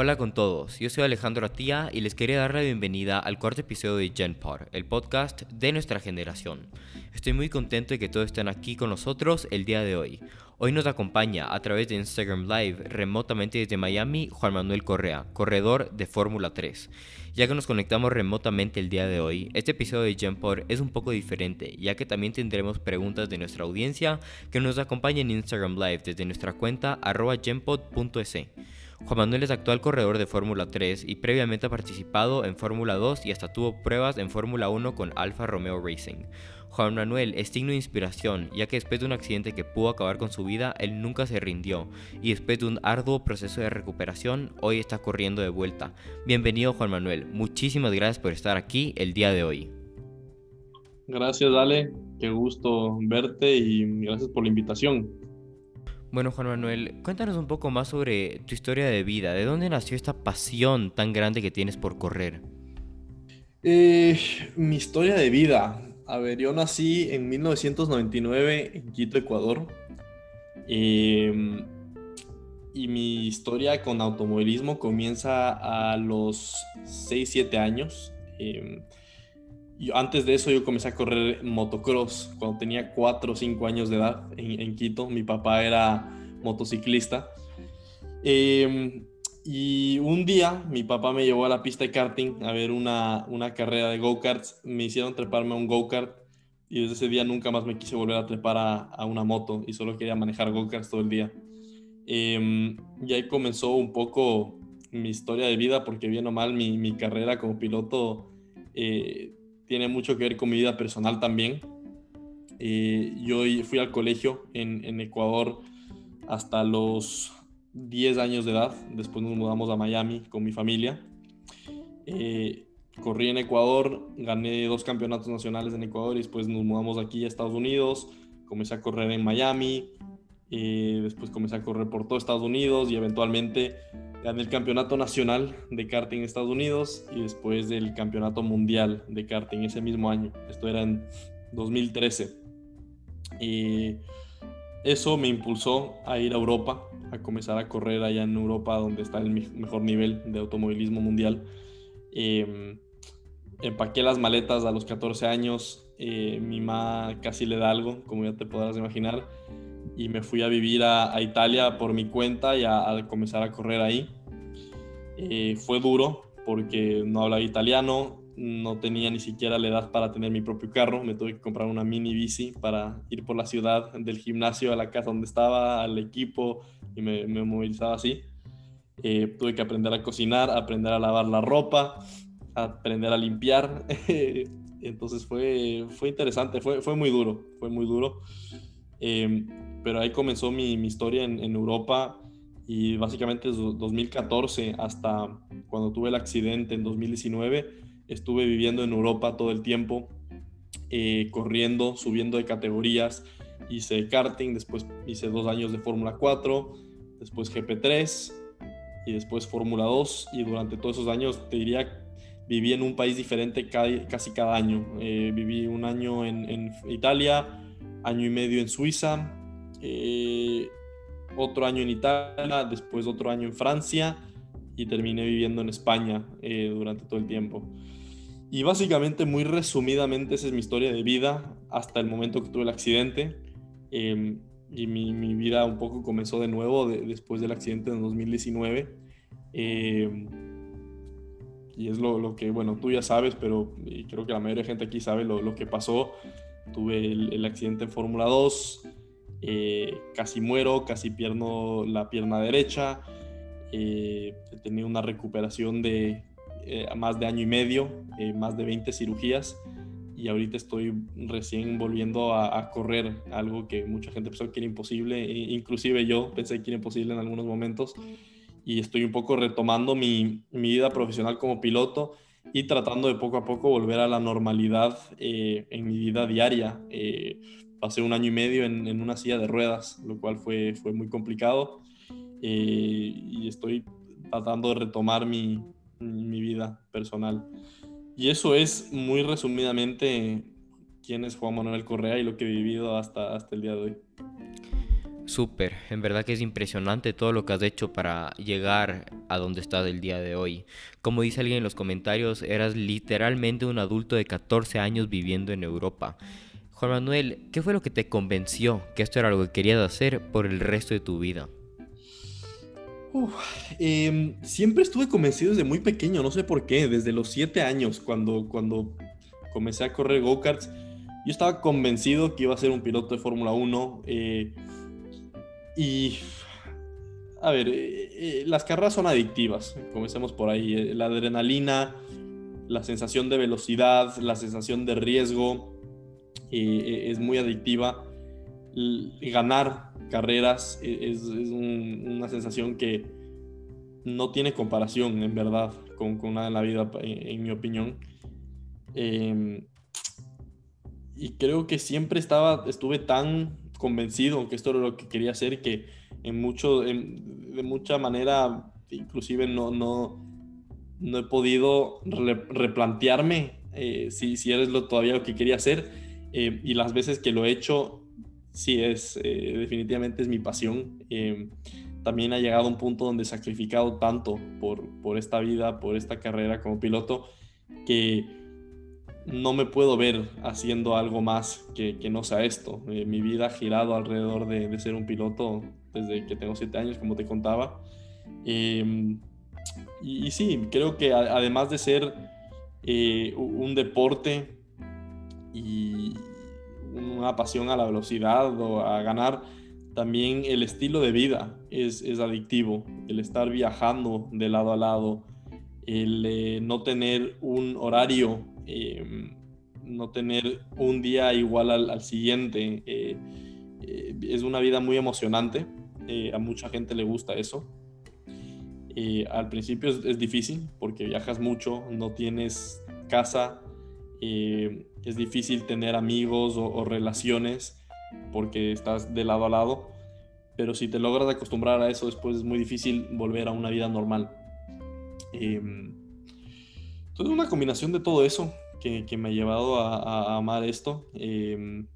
Hola con todos, yo soy Alejandro Atía y les quería dar la bienvenida al cuarto episodio de GenPod, el podcast de nuestra generación. Estoy muy contento de que todos estén aquí con nosotros el día de hoy. Hoy nos acompaña a través de Instagram Live remotamente desde Miami Juan Manuel Correa, corredor de Fórmula 3. Ya que nos conectamos remotamente el día de hoy, este episodio de GenPod es un poco diferente, ya que también tendremos preguntas de nuestra audiencia que nos acompañan en Instagram Live desde nuestra cuenta arroba. Juan Manuel es actual corredor de Fórmula 3 y previamente ha participado en Fórmula 2 y hasta tuvo pruebas en Fórmula 1 con Alfa Romeo Racing. Juan Manuel es signo de inspiración, ya que después de un accidente que pudo acabar con su vida, él nunca se rindió y después de un arduo proceso de recuperación, hoy está corriendo de vuelta. Bienvenido Juan Manuel, muchísimas gracias por estar aquí el día de hoy. Gracias, Ale, qué gusto verte y gracias por la invitación. Bueno, Juan Manuel, cuéntanos un poco más sobre tu historia de vida. ¿De dónde nació esta pasión tan grande que tienes por correr? Eh, mi historia de vida. A ver, yo nací en 1999 en Quito, Ecuador. Em, y mi historia con automovilismo comienza a los 6, 7 años. Em, antes de eso yo comencé a correr motocross cuando tenía 4 o 5 años de edad en, Quito. Mi papá era motociclista. Em, y un día mi papá me llevó a la pista de karting a ver una, una carrera de go-karts. Me hicieron treparme a un go-kart y desde ese día nunca más me quise volver a trepar a, a una moto y solo quería manejar go-karts todo el día. Em, y ahí comenzó un poco mi historia de vida porque bien o mal mi, mi carrera como piloto eh, tiene mucho que ver con mi vida personal también. Eh, yo fui al colegio en, en, Ecuador hasta los 10 años de edad, después nos mudamos a Miami con mi familia. Eh, corrí en Ecuador, gané dos campeonatos nacionales en Ecuador y después nos mudamos aquí a Estados Unidos, comencé a correr en Miami, eh, después comencé a correr por todo Estados Unidos y eventualmente gané el campeonato nacional de karting en Estados Unidos y después del campeonato mundial de karting ese mismo año. Esto era en 2013. Y eso me impulsó a ir a Europa, a comenzar a correr allá en Europa, donde está el mejor nivel de automovilismo mundial. Em, empaqué las maletas a los 14 años, eh, mi mamá casi le da algo, como ya te podrás imaginar y me fui a vivir a, Italia por mi cuenta y a, comenzar a correr ahí. Eh, fue duro porque no hablaba italiano, no tenía ni siquiera la edad para tener mi propio carro, me tuve que comprar una mini bici para ir por la ciudad, del gimnasio a la casa donde estaba, al equipo y me, movilizaba así. Eh, tuve que aprender a cocinar, aprender a lavar la ropa, aprender a limpiar. Entonces fue, fue interesante, fue, fue muy duro, fue muy duro. Eh, pero ahí comenzó mi, historia en, Europa y básicamente desde 2014 hasta cuando tuve el accidente en 2019 estuve viviendo en Europa todo el tiempo, eh, corriendo, subiendo de categorías, hice karting, después hice dos años de Fórmula 4, después GP3 y después Fórmula 2 y durante todos esos años te diría viví en un país diferente casi cada año. Eh, viví un año en, en Italia, año y medio en Suiza, eh, otro año en Italia, después otro año en Francia y terminé viviendo en España eh, durante todo el tiempo. Y básicamente, muy resumidamente, esa es mi historia de vida hasta el momento que tuve el accidente. Em, y mi, mi, vida un poco comenzó de nuevo después del accidente en 2019. Em, y es lo, lo, que, bueno, tú ya sabes, pero creo que la mayoría de gente aquí sabe lo, lo que pasó. Tuve el, el accidente en Fórmula 2, eh, casi muero, casi pierdo la pierna derecha, eh, he tenido una recuperación de eh, más de año y medio, más de 20 cirugías. Y ahorita estoy recién volviendo a, correr, algo que mucha gente pensó que era imposible, e inclusive yo pensé que era imposible en algunos momentos. Y estoy un poco retomando mi, mi vida profesional como piloto y tratando de poco a poco volver a la normalidad en mi vida diaria pasé un año y medio en, una silla de ruedas, lo cual fue, fue muy complicado. Eh, y estoy tratando de retomar mi, mi, vida personal. Y eso es muy resumidamente quién es Juan Manuel Correa y lo que he vivido hasta, hasta el día de hoy. Súper, en verdad que es impresionante todo lo que has hecho para llegar a donde estás el día de hoy. Como dice alguien en los comentarios, eras literalmente un adulto de 14 años viviendo en Europa. Juan Manuel, ¿qué fue lo que te convenció que esto era lo que querías hacer por el resto de tu vida? Em, siempre estuve convencido desde muy pequeño, no sé por qué, desde los 7 años, cuando, cuando comencé a correr go-karts, yo estaba convencido que iba a ser un piloto de Fórmula 1. Eh, y, a ver, eh, eh, las carreras son adictivas, comencemos por ahí. La adrenalina, la sensación de velocidad, la sensación de riesgo es muy adictiva. Ganar carreras es, una sensación que no tiene comparación, en verdad, con, con nada en la vida, en, mi opinión. Em, y creo que siempre estaba, estuve tan convencido que esto era lo que quería hacer que en mucho, de mucha manera, inclusive no, no, no he podido replantearme eh, si, si eres lo, todavía lo que quería hacer. Eh, y las veces que lo he hecho, sí es, eh, definitivamente es mi pasión. también ha llegado a un punto donde he sacrificado tanto por, por esta vida, por esta carrera como piloto, que no me puedo ver haciendo algo más que, no sea esto. Eh, mi vida ha girado alrededor de, ser un piloto desde que tengo siete años, como te contaba. Y, sí, creo que además de ser eh, un deporte y una pasión a la velocidad o a ganar, también el estilo de vida es, es adictivo. El estar viajando de lado a lado, el eh, no tener un horario Em, no tener un día igual al, siguiente. Eh, eh, es una vida muy emocionante, a mucha gente le gusta eso. al principio es, difícil porque viajas mucho, no tienes casa, es difícil tener amigos o, relaciones porque estás de lado a lado, pero si te logras acostumbrar a eso después es muy difícil volver a una vida normal. Em, entonces, una combinación de todo eso que, me ha llevado a, amar esto. Em,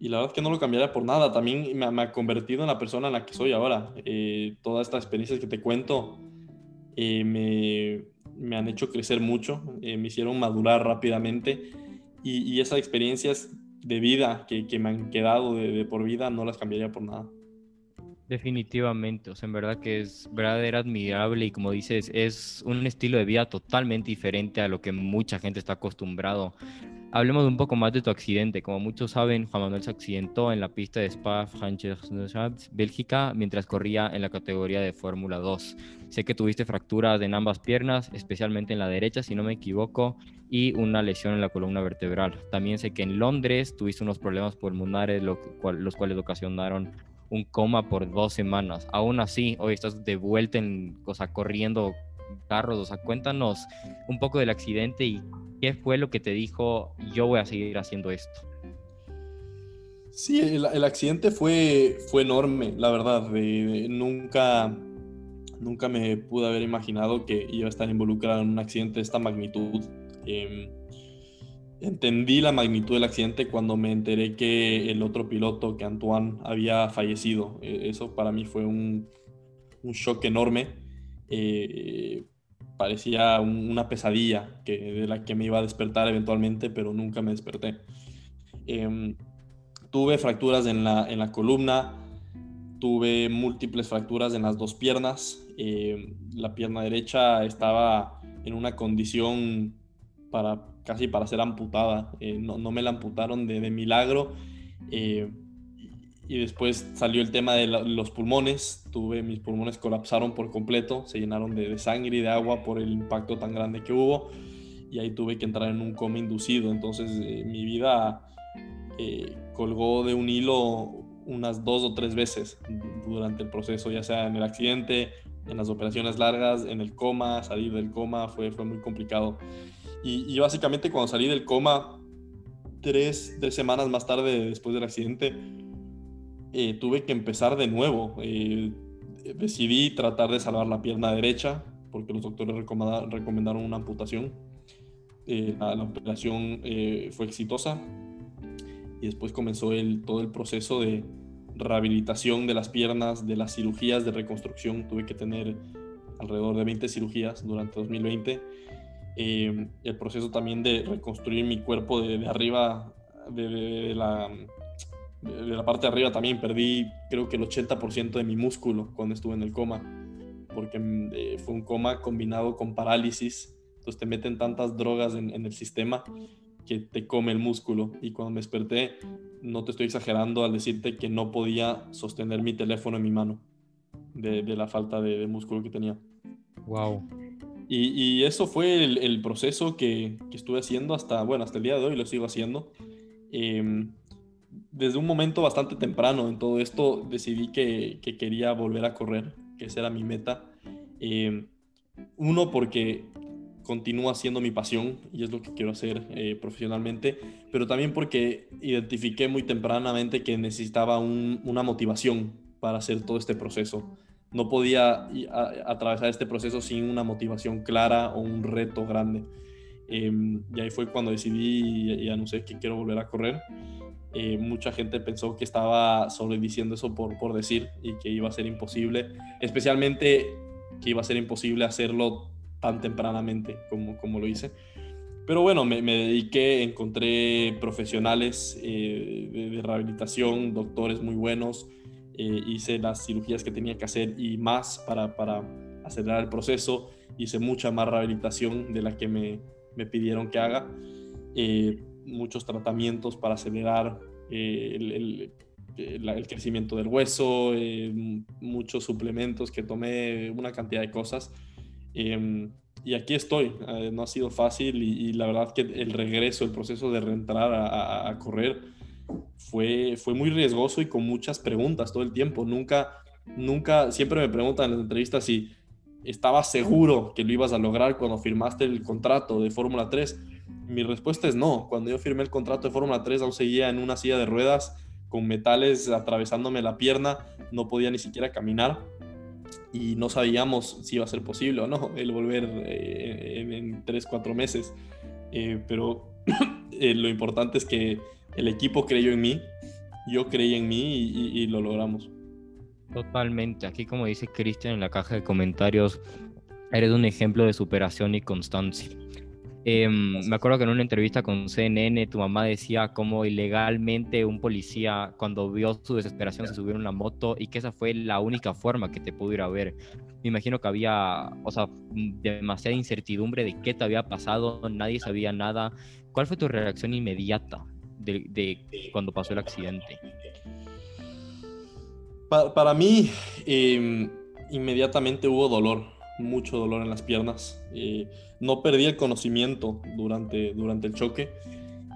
y la verdad que no lo cambiaría por nada. También me, ha convertido en la persona en la que soy ahora. Eh, todas estas experiencias que te cuento eh, me, me, han hecho crecer mucho, eh, me hicieron madurar rápidamente. Y, y, esas experiencias de vida que, que me han quedado de, por vida no las cambiaría por nada. Definitivamente, o sea, en verdad que es verdadera admirable y como dices, es un estilo de vida totalmente diferente a lo que mucha gente está acostumbrado. Hablemos un poco más de tu accidente. Como muchos saben, Juan Manuel se accidentó en la pista de Spa-Francorchamps, Bélgica, mientras corría en la categoría de Fórmula 2. Sé que tuviste fracturas en ambas piernas, especialmente en la derecha, si no me equivoco, y una lesión en la columna vertebral. También sé que en Londres tuviste unos problemas pulmonares, los cuales ocasionaron un coma por dos semanas. Aún así, hoy estás de vuelta en, o sea, corriendo carros. O sea, cuéntanos un poco del accidente y qué fue lo que te dijo, yo voy a seguir haciendo esto. Sí, el, accidente fue, fue enorme, la verdad. nunca, nunca me pude haber imaginado que iba a estar involucrado en un accidente de esta magnitud. Em, entendí la magnitud del accidente cuando me enteré que el otro piloto, que Antoine, había fallecido. E, eso para mí fue un, un shock enorme. Eh, parecía una pesadilla que, de la que me iba a despertar eventualmente, pero nunca me desperté. Em, tuve fracturas en la, en la, columna, tuve múltiples fracturas en las dos piernas. Em, la pierna derecha estaba en una condición para casi para ser amputada. Eh, no, no, me la amputaron de, de milagro. Eh, y después salió el tema de los pulmones. Tuve, mis pulmones colapsaron por completo, se llenaron de, sangre y de agua por el impacto tan grande que hubo. Y ahí tuve que entrar en un coma inducido. Entonces eh, mi vida colgó de un hilo unas dos o tres veces durante el proceso, ya sea en el accidente, en las operaciones largas, en el coma, salir del coma, fue, fue muy complicado. Y, básicamente cuando salí del coma, tres, tres, semanas más tarde después del accidente, eh, tuve que empezar de nuevo. Eh, decidí tratar de salvar la pierna derecha porque los doctores recomendaron una amputación. Eh, la, operación fue exitosa y después comenzó el, todo el proceso de, rehabilitación de las piernas, de las cirugías de reconstrucción. Tuve que tener alrededor de 20 cirugías durante 2020. Eh, el proceso también de reconstruir mi cuerpo de, arriba, de, la, de, la, parte de arriba también perdí creo que el 80% de mi músculo cuando estuve en el coma, porque eh, fue un coma combinado con parálisis, entonces te meten tantas drogas en, en el sistema que te come el músculo y cuando me desperté no te estoy exagerando al decirte que no podía sostener mi teléfono en mi mano de, de la falta de, de músculo que tenía. Wow. Y, eso fue el, proceso que, estuve haciendo hasta, bueno, hasta el día de hoy lo sigo haciendo. Em, desde un momento bastante temprano en todo esto decidí que, quería volver a correr, que esa era mi meta. Em, uno, porque continúa siendo mi pasión y es lo que quiero hacer eh, profesionalmente, pero también porque identifiqué muy tempranamente que necesitaba una motivación para hacer todo este proceso no podía atravesar este proceso sin una motivación clara o un reto grande. Em, y ahí fue cuando decidí y, anuncié que quiero volver a correr. Eh, mucha gente pensó que estaba solo diciendo eso por, por decir y que iba a ser imposible, especialmente que iba a ser imposible hacerlo tan tempranamente como, como lo hice. Pero bueno, me, dediqué, encontré profesionales eh, de rehabilitación, doctores muy buenos, eh, hice las cirugías que tenía que hacer y más para, para acelerar el proceso, hice mucha más rehabilitación de la que me, me pidieron que haga, eh, muchos tratamientos para acelerar eh, el, el, el, crecimiento del hueso, muchos suplementos que tomé, una cantidad de cosas. Em, y aquí estoy, no ha sido fácil y, la verdad que el regreso, el proceso de reentrar a, a correr, fue, fue muy riesgoso y con muchas preguntas todo el tiempo. Nunca, nunca, siempre me preguntan en las entrevistas si estaba seguro que lo ibas a lograr cuando firmaste el contrato de Fórmula 3. Mi respuesta es no. Cuando yo firmé el contrato de Fórmula 3 aún seguía en una silla de ruedas con metales atravesándome la pierna, no podía ni siquiera caminar y no sabíamos si iba a ser posible o no el volver eh, en, tres, cuatro meses. Eh, pero eh, lo importante es que el equipo creyó en mí, yo creí en mí y, lo logramos. Totalmente. Aquí, como dice Cristian en la caja de comentarios, eres un ejemplo de superación y constancia. Em, me acuerdo que en una entrevista con CNN tu mamá decía cómo ilegalmente un policía cuando vio su desesperación se subió a una moto y que esa fue la única forma que te pudo ir a ver. Me imagino que había, o sea, demasiada incertidumbre de qué te había pasado, nadie sabía nada. ¿Cuál fue tu reacción inmediata de, cuando pasó el accidente? Para, mí, em, inmediatamente hubo dolor, mucho dolor en las piernas. Eh, no perdí el conocimiento durante, durante el choque.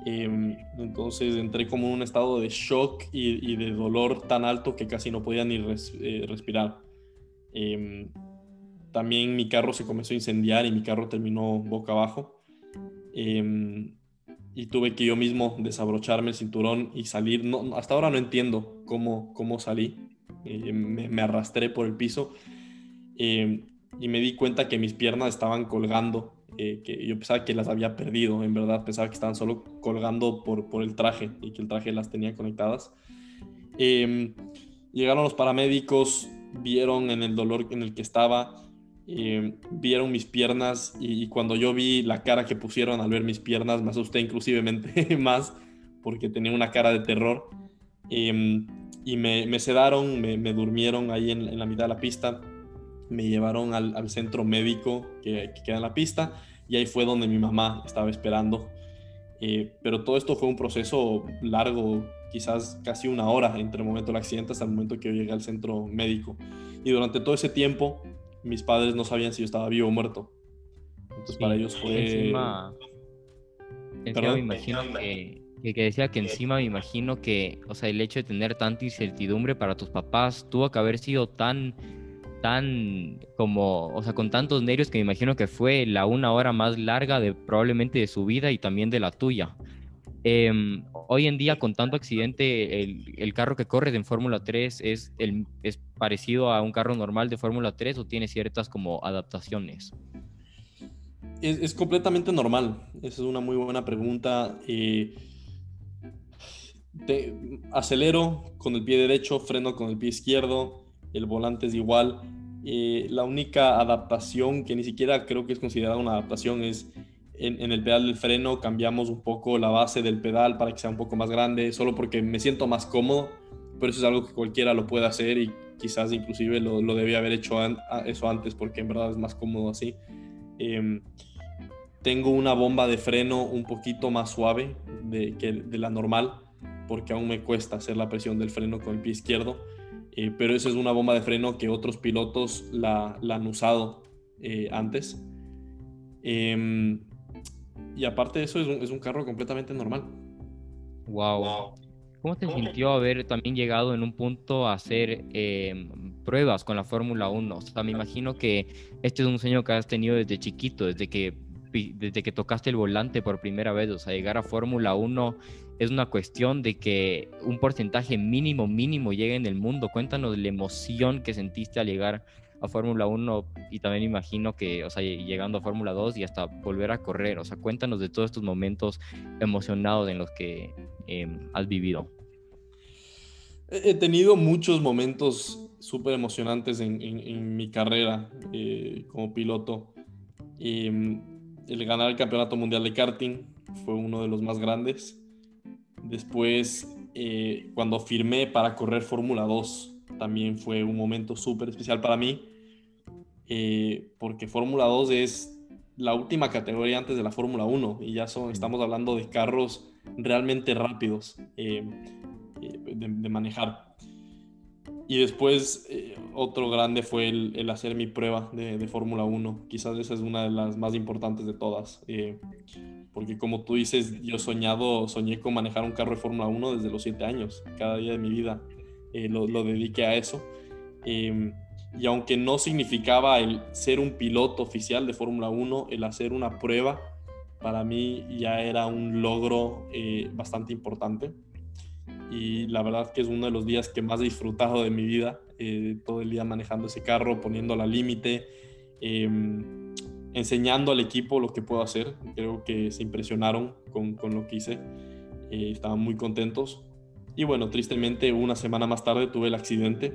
Em, entonces entré como en un estado de shock y, de dolor tan alto que casi no podía ni eh, respirar. Em, también mi carro se comenzó a incendiar y mi carro terminó boca abajo y tuve que yo mismo desabrocharme el cinturón y salir. No, hasta ahora no entiendo cómo, cómo salí. Eh, me, arrastré por el piso eh, y me di cuenta que mis piernas estaban colgando, eh, que yo pensaba que las había perdido, en verdad pensaba que estaban solo colgando por, por el traje y que el traje las tenía conectadas. llegaron los paramédicos, vieron en el dolor en el que estaba eh, vieron mis piernas y, cuando yo vi la cara que pusieron al ver mis piernas me asusté inclusivemente más porque tenía una cara de terror em, y me, me, sedaron, me, durmieron ahí en, la mitad de la pista, me llevaron al, centro médico que, queda en la pista y ahí fue donde mi mamá estaba esperando. Eh, pero todo esto fue un proceso largo, quizás casi una hora entre el momento del accidente hasta el momento que yo llegué al centro médico. Y durante todo ese tiempo mis padres no sabían si yo estaba vivo o muerto. Entonces para ellos fue... Encima, encima me imagino que, que, decía que encima me imagino que, o sea, el hecho de tener tanta incertidumbre para tus papás tuvo que haber sido tan, tan como, o sea, con tantos nervios que me imagino que fue la una hora más larga de probablemente de su vida y también de la tuya. Em, hoy en día, con tanto accidente, el, carro que corres en Fórmula 3 es, el, es parecido a un carro normal de Fórmula 3 o tiene ciertas como adaptaciones? Es, completamente normal. Esa es una muy buena pregunta. Eh, acelero con el pie derecho, freno con el pie izquierdo, el volante es igual. Eh, la única adaptación que ni siquiera creo que es considerada una adaptación es en, el pedal del freno cambiamos un poco la base del pedal para que sea un poco más grande, solo porque me siento más cómodo, pero eso es algo que cualquiera lo puede hacer y quizás inclusive lo, debía haber hecho eso antes porque en verdad es más cómodo así. Em, tengo una bomba de freno un poquito más suave de, que de la normal, porque aún me cuesta hacer la presión del freno con el pie izquierdo. Eh, pero esa es una bomba de freno que otros pilotos la, han usado eh, antes. Em, y aparte de eso, es un, carro completamente normal. Wow. ¿Cómo te sintió haber también llegado en un punto a hacer em, pruebas con la Fórmula 1? O sea, me imagino que este es un sueño que has tenido desde chiquito, desde que desde que tocaste el volante por primera vez, o sea, llegar a Fórmula 1 es una cuestión de que un porcentaje mínimo, mínimo llegue en el mundo. Cuéntanos la emoción que sentiste al llegar a Fórmula 1 y también imagino que, o sea, llegando a Fórmula 2 y hasta volver a correr. O sea, cuéntanos de todos estos momentos emocionados en los que em, has vivido. He tenido muchos momentos súper emocionantes en, mi carrera eh, como piloto. Em, el ganar el campeonato mundial de karting fue uno de los más grandes. Después, eh, cuando firmé para correr Fórmula 2, también fue un momento súper especial para mí, eh, porque Fórmula 2 es la última categoría antes de la Fórmula 1 y ya son, estamos hablando de carros realmente rápidos eh, de, manejar. Y después otro grande fue el, hacer mi prueba de, Fórmula 1. Quizás esa es una de las más importantes de todas. Porque como tú dices, yo soñado, soñé con manejar un carro de Fórmula 1 desde los 7 años. Cada día de mi vida eh, lo, lo, dediqué a eso. Em, y aunque no significaba el ser un piloto oficial de Fórmula 1, el hacer una prueba, para mí ya era un logro bastante importante y la verdad que es uno de los días que más he disfrutado de mi vida, eh, todo el día manejando ese carro, poniéndolo al límite, em, enseñando al equipo lo que puedo hacer. Creo que se impresionaron con, con lo que hice, eh, estaban muy contentos. Y bueno, tristemente una semana más tarde tuve el accidente,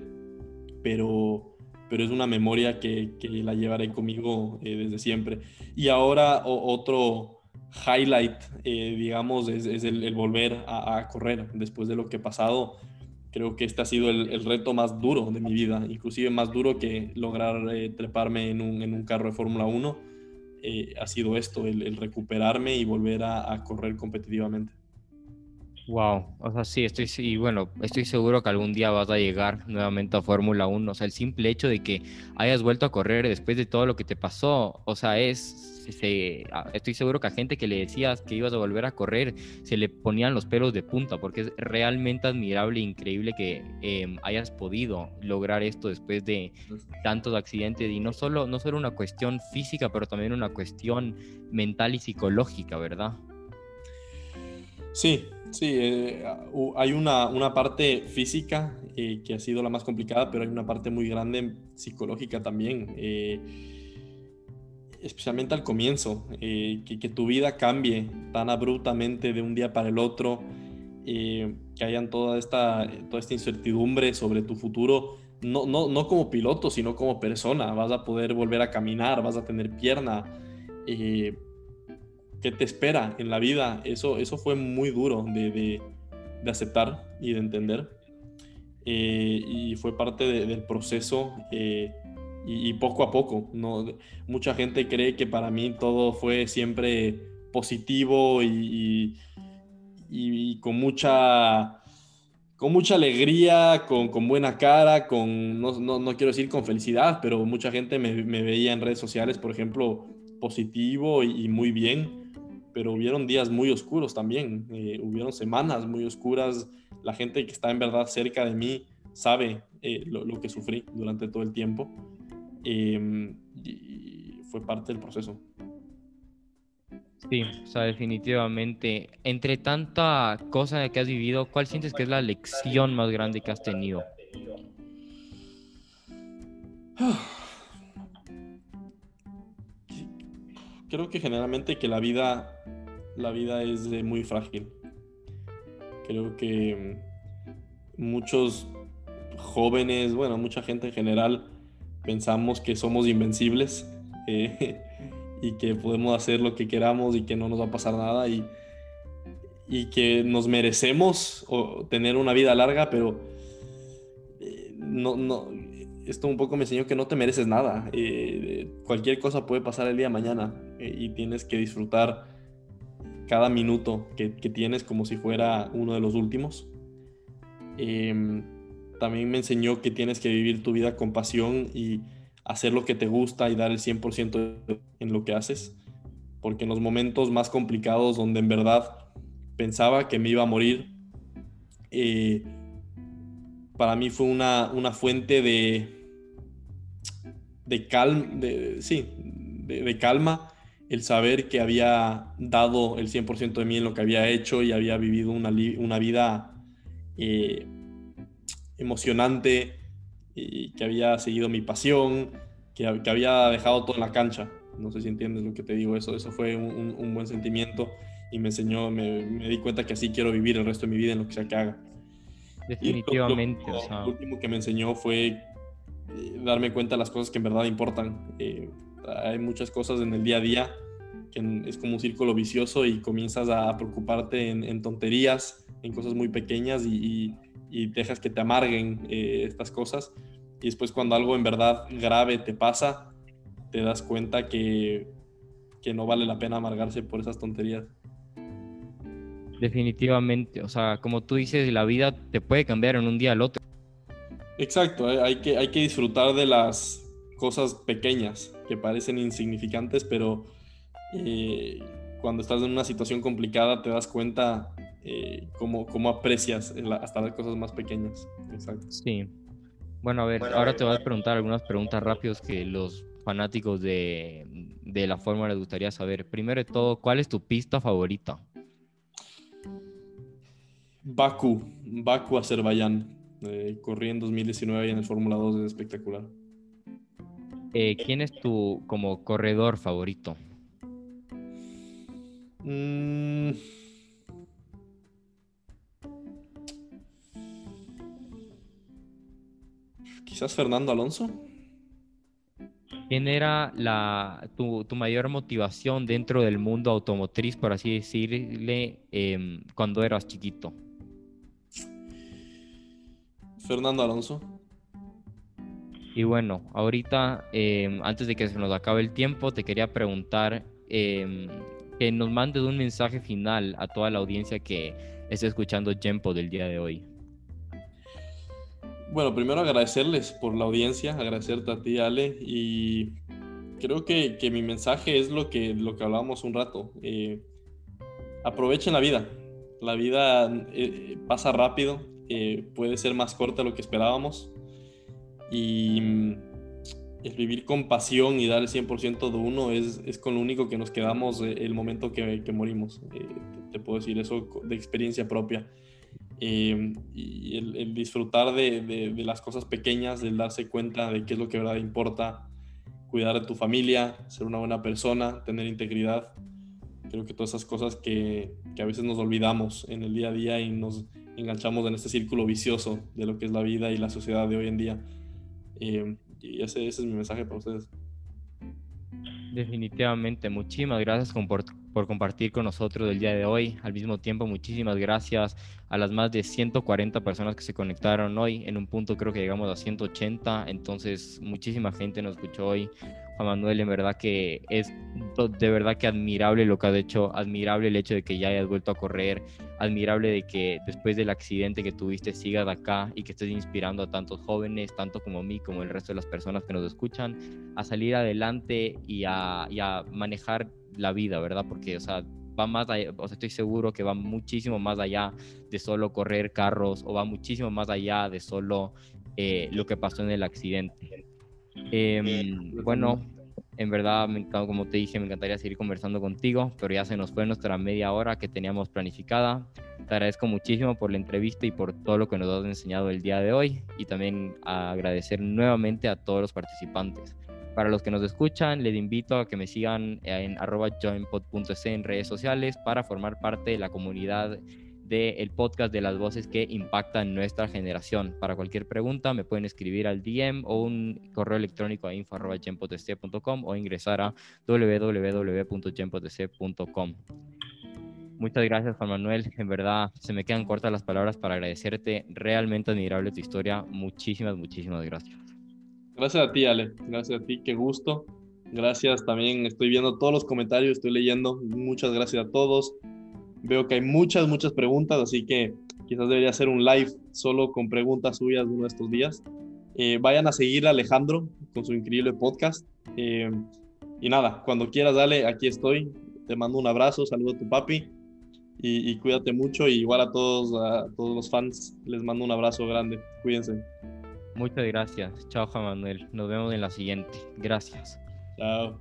pero, pero es una memoria que, que la llevaré conmigo eh, desde siempre. Y ahora otro highlight, eh, digamos, es, el, volver a, correr después de lo que he pasado. Creo que este ha sido el, reto más duro de mi vida, inclusive más duro que lograr eh, treparme en un, carro de Fórmula 1. Eh, ha sido esto, el, recuperarme y volver a, correr competitivamente. Wow, o sea, sí, estoy, y bueno, estoy seguro que algún día vas a llegar nuevamente a Fórmula 1. O sea, el simple hecho de que hayas vuelto a correr después de todo lo que te pasó, o sea, es estoy seguro que a gente que le decías que ibas a volver a correr se le ponían los pelos de punta, porque es realmente admirable e increíble que em, hayas podido lograr esto después de tantos accidentes y no solo, no solo una cuestión física, pero también una cuestión mental y psicológica, ¿verdad? Sí, sí, eh, hay una, una, parte física eh, que ha sido la más complicada, pero hay una parte muy grande psicológica también. Eh, especialmente al comienzo, eh, que, tu vida cambie tan abruptamente de un día para el otro, eh, que hayan toda esta, toda esta incertidumbre sobre tu futuro, no, no, no, como piloto, sino como persona. Vas a poder volver a caminar, vas a tener pierna. Eh, ¿Qué te espera en la vida? Eso, eso fue muy duro de, de, de aceptar y de entender. y fue parte del proceso y, poco a poco. ¿no? Mucha gente cree que para mí todo fue siempre positivo y, y, con mucha con mucha alegría, con, con buena cara, con, no, no, no, quiero decir con felicidad, pero mucha gente me, me veía en redes sociales, por ejemplo, positivo y, muy bien, pero hubieron días muy oscuros también, eh, hubieron semanas muy oscuras, la gente que está en verdad cerca de mí sabe eh, lo, lo, que sufrí durante todo el tiempo Em, y fue parte del proceso. Sí, o sea, definitivamente. Entre tanta cosa que has vivido, ¿cuál sientes que es la lección más grande que has tenido? Creo que generalmente que la vida, la vida es muy frágil. Creo que muchos jóvenes, bueno, mucha gente en general, pensamos que somos invencibles eh, y que podemos hacer lo que queramos y que no nos va a pasar nada y, y que nos merecemos tener una vida larga, pero eh, no, no, esto un poco me enseñó que no te mereces nada. Eh, cualquier cosa puede pasar el día de mañana y tienes que disfrutar cada minuto que, que, tienes como si fuera uno de los últimos. Em, también me enseñó que tienes que vivir tu vida con pasión y hacer lo que te gusta y dar el 100% en lo que haces. Porque en los momentos más complicados donde en verdad pensaba que me iba a morir, eh, para mí fue una, una fuente de, de, calma, de, sí, de, calma el saber que había dado el 100% de mí en lo que había hecho y había vivido una, una vida eh, emocionante y que había seguido mi pasión, que, había dejado todo en la cancha. No sé si entiendes lo que te digo, eso, eso fue un, buen sentimiento y me enseñó, me, di cuenta que así quiero vivir el resto de mi vida en lo que sea que haga. Definitivamente. Lo, último que me enseñó fue eh, darme cuenta de las cosas que en verdad importan. Eh, hay muchas cosas en el día a día que es como un círculo vicioso y comienzas a preocuparte en, tonterías, en cosas muy pequeñas y y dejas que te amarguen eh, estas cosas. Y después cuando algo en verdad grave te pasa, te das cuenta que, que no vale la pena amargarse por esas tonterías. Definitivamente, o sea, como tú dices, la vida te puede cambiar en un día al otro. Exacto, hay que, hay que disfrutar de las cosas pequeñas que parecen insignificantes, pero eh, cuando estás en una situación complicada te das cuenta eh, cómo, aprecias hasta las cosas más pequeñas. Exacto. Sí. Bueno, a ver, ahora te voy a preguntar algunas preguntas rápidas que los fanáticos de, de la fórmula les gustaría saber. Primero de todo, ¿cuál es tu pista favorita? Baku, Baku, Azerbaiyán. Eh, corrí en 2019 y en el Fórmula 2 es espectacular. Eh, ¿Quién es tu como corredor favorito? Mm, quizás Fernando Alonso. ¿Quién era la, tu, mayor motivación dentro del mundo automotriz, por así decirle, em, cuando eras chiquito? Fernando Alonso. Y bueno, ahorita, em, antes de que se nos acabe el tiempo, te quería preguntar em, que nos mandes un mensaje final a toda la audiencia que esté escuchando Jempo del día de hoy. Bueno, primero agradecerles por la audiencia, agradecerte a ti, Ale, y creo que, mi mensaje es lo que, lo que hablábamos un rato. Eh, aprovechen la vida. La vida eh, pasa rápido, eh, puede ser más corta de lo que esperábamos, y mm, el vivir con pasión y dar el 100% de uno es, es, con lo único que nos quedamos el momento que, que morimos. te puedo decir eso de experiencia propia. Em, y el, disfrutar de, de, las cosas pequeñas, del darse cuenta de qué es lo que verdad importa, cuidar de tu familia, ser una buena persona, tener integridad. Creo que todas esas cosas que, que, a veces nos olvidamos en el día a día y nos enganchamos en este círculo vicioso de lo que es la vida y la sociedad de hoy en día. Em, y ese, es mi mensaje para ustedes. Definitivamente, muchísimas gracias por, por, compartir con nosotros el día de hoy. Al mismo tiempo, muchísimas gracias a las más de 140 personas que se conectaron hoy. En un punto creo que llegamos a 180, entonces muchísima gente nos escuchó hoy. Juan Manuel, en verdad que es de verdad que admirable lo que has hecho, admirable el hecho de que ya hayas vuelto a correr, admirable de que después del accidente que tuviste sigas acá y que estés inspirando a tantos jóvenes, tanto como mí, como el resto de las personas que nos escuchan, a salir adelante y a, y a manejar la vida, ¿verdad? Porque, o sea, va más allá, o sea, estoy seguro que va muchísimo más allá de solo correr carros o va muchísimo más allá de solo eh, lo que pasó en el accidente. Em, bueno, en verdad, como te dije, me encantaría seguir conversando contigo, pero ya se nos fue nuestra media hora que teníamos planificada. Te agradezco muchísimo por la entrevista y por todo lo que nos has enseñado el día de hoy y también agradecer nuevamente a todos los participantes. Para los que nos escuchan, les invito a que me sigan en arroba en redes sociales para formar parte de la comunidad del podcast de las voces que impactan nuestra generación. Para cualquier pregunta me pueden escribir al DM o un correo electrónico a info.genpotc.com o ingresar a www.genpotc.com. Muchas gracias, Juan Manuel. En verdad, se me quedan cortas las palabras para agradecerte. Realmente admirable tu historia. Muchísimas, muchísimas gracias. Gracias a ti, Ale. Gracias a ti. Qué gusto. Gracias también. Estoy viendo todos los comentarios, estoy leyendo. Muchas gracias a todos. Veo que hay muchas, muchas preguntas, así que quizás debería hacer un live solo con preguntas suyas uno de estos días. Eh, vayan a seguir Alejandro con su increíble podcast. Eh, y nada, cuando quieras, dale, aquí estoy. Te mando un abrazo, saludo a tu papi y, cuídate mucho. Y igual a todos, a todos los fans, les mando un abrazo grande. Cuídense. Muchas gracias. Chao, Juan Manuel. Nos vemos en la siguiente. Gracias. Chao.